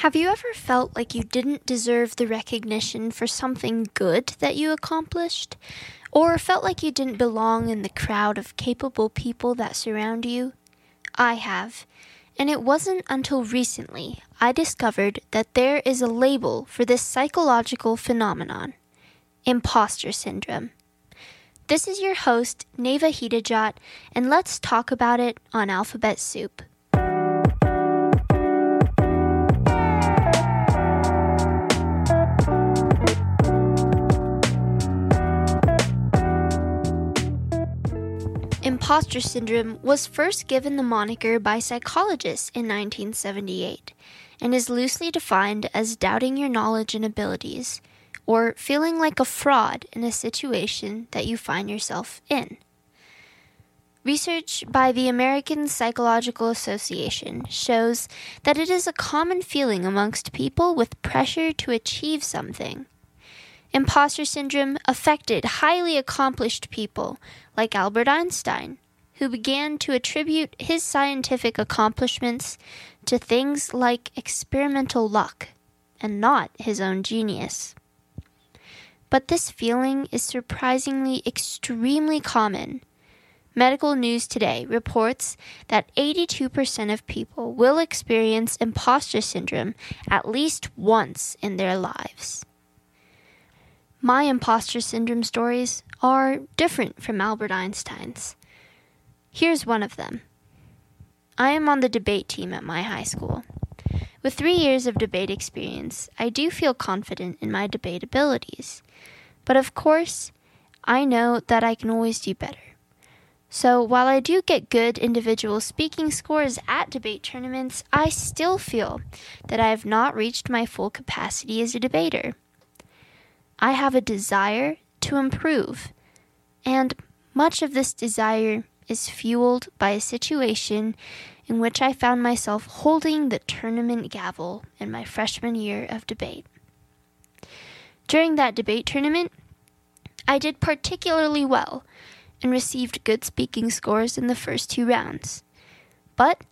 Have you ever felt like you didn't deserve the recognition for something good that you accomplished? Or felt like you didn't belong in the crowd of capable people that surround you? I have. And it wasn't until recently I discovered that there is a label for this psychological phenomenon imposter syndrome. This is your host, Neva Hidajat, and let's talk about it on Alphabet Soup. Imposter syndrome was first given the moniker by psychologists in 1978 and is loosely defined as doubting your knowledge and abilities or feeling like a fraud in a situation that you find yourself in. Research by the American Psychological Association shows that it is a common feeling amongst people with pressure to achieve something. Imposter syndrome affected highly accomplished people like Albert Einstein, who began to attribute his scientific accomplishments to things like experimental luck and not his own genius. But this feeling is surprisingly extremely common. Medical News Today reports that 82% of people will experience imposter syndrome at least once in their lives. My imposter syndrome stories are different from Albert Einstein's. Here's one of them I am on the debate team at my high school. With three years of debate experience, I do feel confident in my debate abilities. But of course, I know that I can always do better. So while I do get good individual speaking scores at debate tournaments, I still feel that I have not reached my full capacity as a debater. I have a desire to improve, and much of this desire is fueled by a situation in which I found myself holding the tournament gavel in my freshman year of debate. During that debate tournament, I did particularly well and received good speaking scores in the first two rounds. But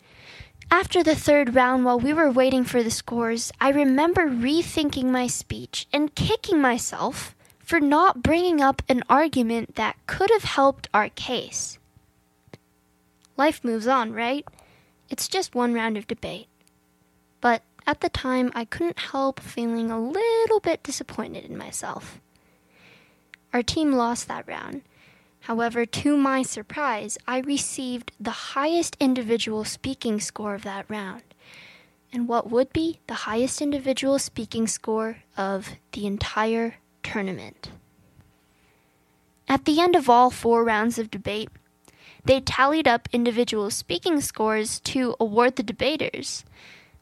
after the third round, while we were waiting for the scores, I remember rethinking my speech and kicking myself for not bringing up an argument that could have helped our case. Life moves on, right? It's just one round of debate. But at the time, I couldn't help feeling a little bit disappointed in myself. Our team lost that round, However, to my surprise, I received the highest individual speaking score of that round, and what would be the highest individual speaking score of the entire tournament. At the end of all four rounds of debate, they tallied up individual speaking scores to award the debaters.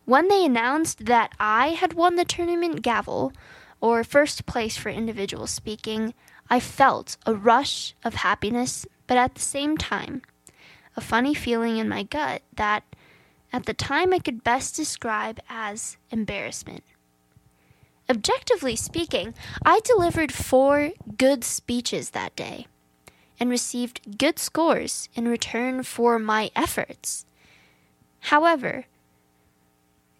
When they announced that I had won the tournament gavel, or first place for individual speaking, I felt a rush of happiness, but at the same time, a funny feeling in my gut that at the time I could best describe as embarrassment. Objectively speaking, I delivered four good speeches that day and received good scores in return for my efforts. However,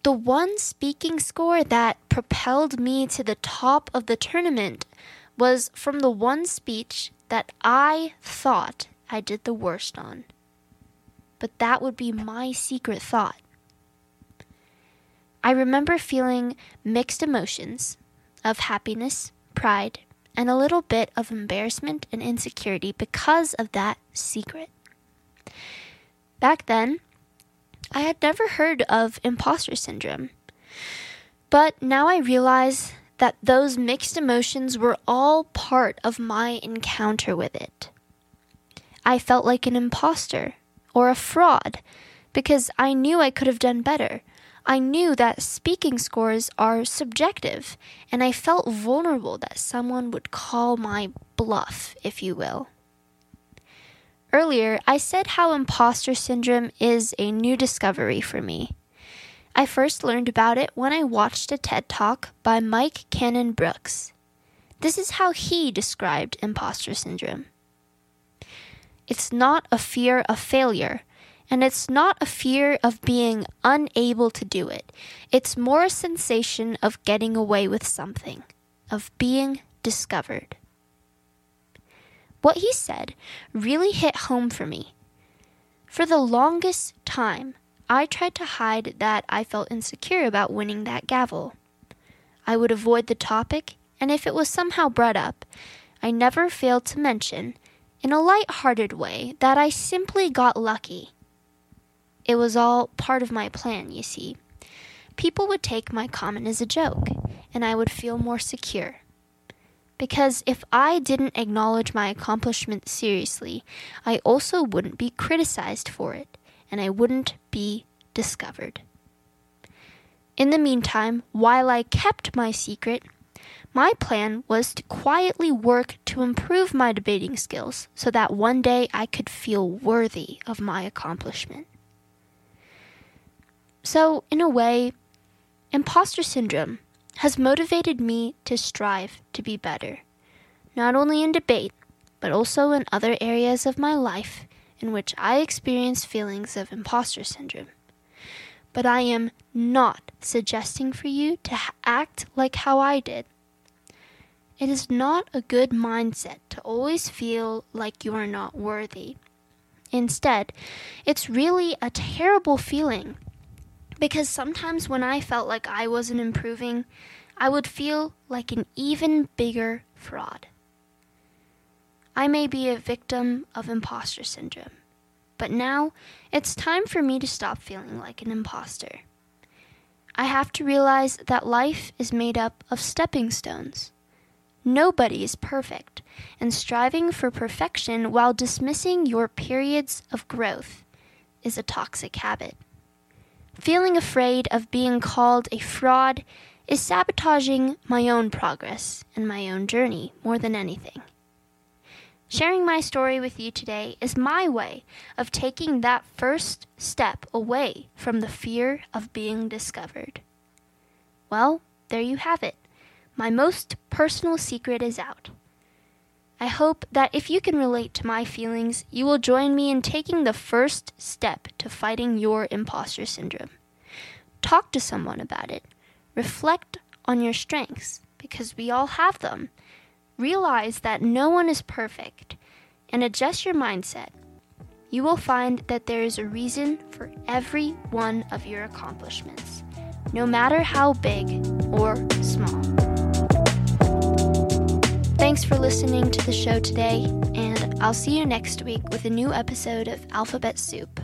the one speaking score that propelled me to the top of the tournament was from the one speech that I thought I did the worst on. But that would be my secret thought. I remember feeling mixed emotions of happiness, pride, and a little bit of embarrassment and insecurity because of that secret. Back then, I had never heard of imposter syndrome. But now I realize that those mixed emotions were all part of my encounter with it. I felt like an impostor or a fraud because I knew I could have done better. I knew that speaking scores are subjective, and I felt vulnerable that someone would call my bluff, if you will. Earlier, I said how imposter syndrome is a new discovery for me. I first learned about it when I watched a TED Talk by Mike Cannon Brooks. This is how he described imposter syndrome it's not a fear of failure, And it's not a fear of being unable to do it, it's more a sensation of getting away with something, of being discovered. What he said really hit home for me. For the longest time, I tried to hide that I felt insecure about winning that gavel. I would avoid the topic, and if it was somehow brought up, I never failed to mention, in a light hearted way, that I simply got lucky. It was all part of my plan, you see. People would take my comment as a joke, and I would feel more secure. Because if I didn't acknowledge my accomplishment seriously, I also wouldn't be criticized for it, and I wouldn't be discovered. In the meantime, while I kept my secret, my plan was to quietly work to improve my debating skills so that one day I could feel worthy of my accomplishment. So, in a way, imposter syndrome has motivated me to strive to be better, not only in debate, but also in other areas of my life in which I experience feelings of imposter syndrome. But I am not suggesting for you to act like how I did. It is not a good mindset to always feel like you are not worthy. Instead, it's really a terrible feeling because sometimes when I felt like I wasn't improving, I would feel like an even bigger fraud. I may be a victim of imposter syndrome, but now it's time for me to stop feeling like an imposter. I have to realize that life is made up of stepping stones. Nobody is perfect, and striving for perfection while dismissing your periods of growth is a toxic habit. Feeling afraid of being called a fraud is sabotaging my own progress and my own journey more than anything. Sharing my story with you today is my way of taking that first step away from the fear of being discovered. Well, there you have it. My most personal secret is out. I hope that if you can relate to my feelings, you will join me in taking the first step to fighting your imposter syndrome. Talk to someone about it. Reflect on your strengths, because we all have them. Realize that no one is perfect, and adjust your mindset. You will find that there is a reason for every one of your accomplishments, no matter how big or small. Thanks for listening to the show today, and I'll see you next week with a new episode of Alphabet Soup.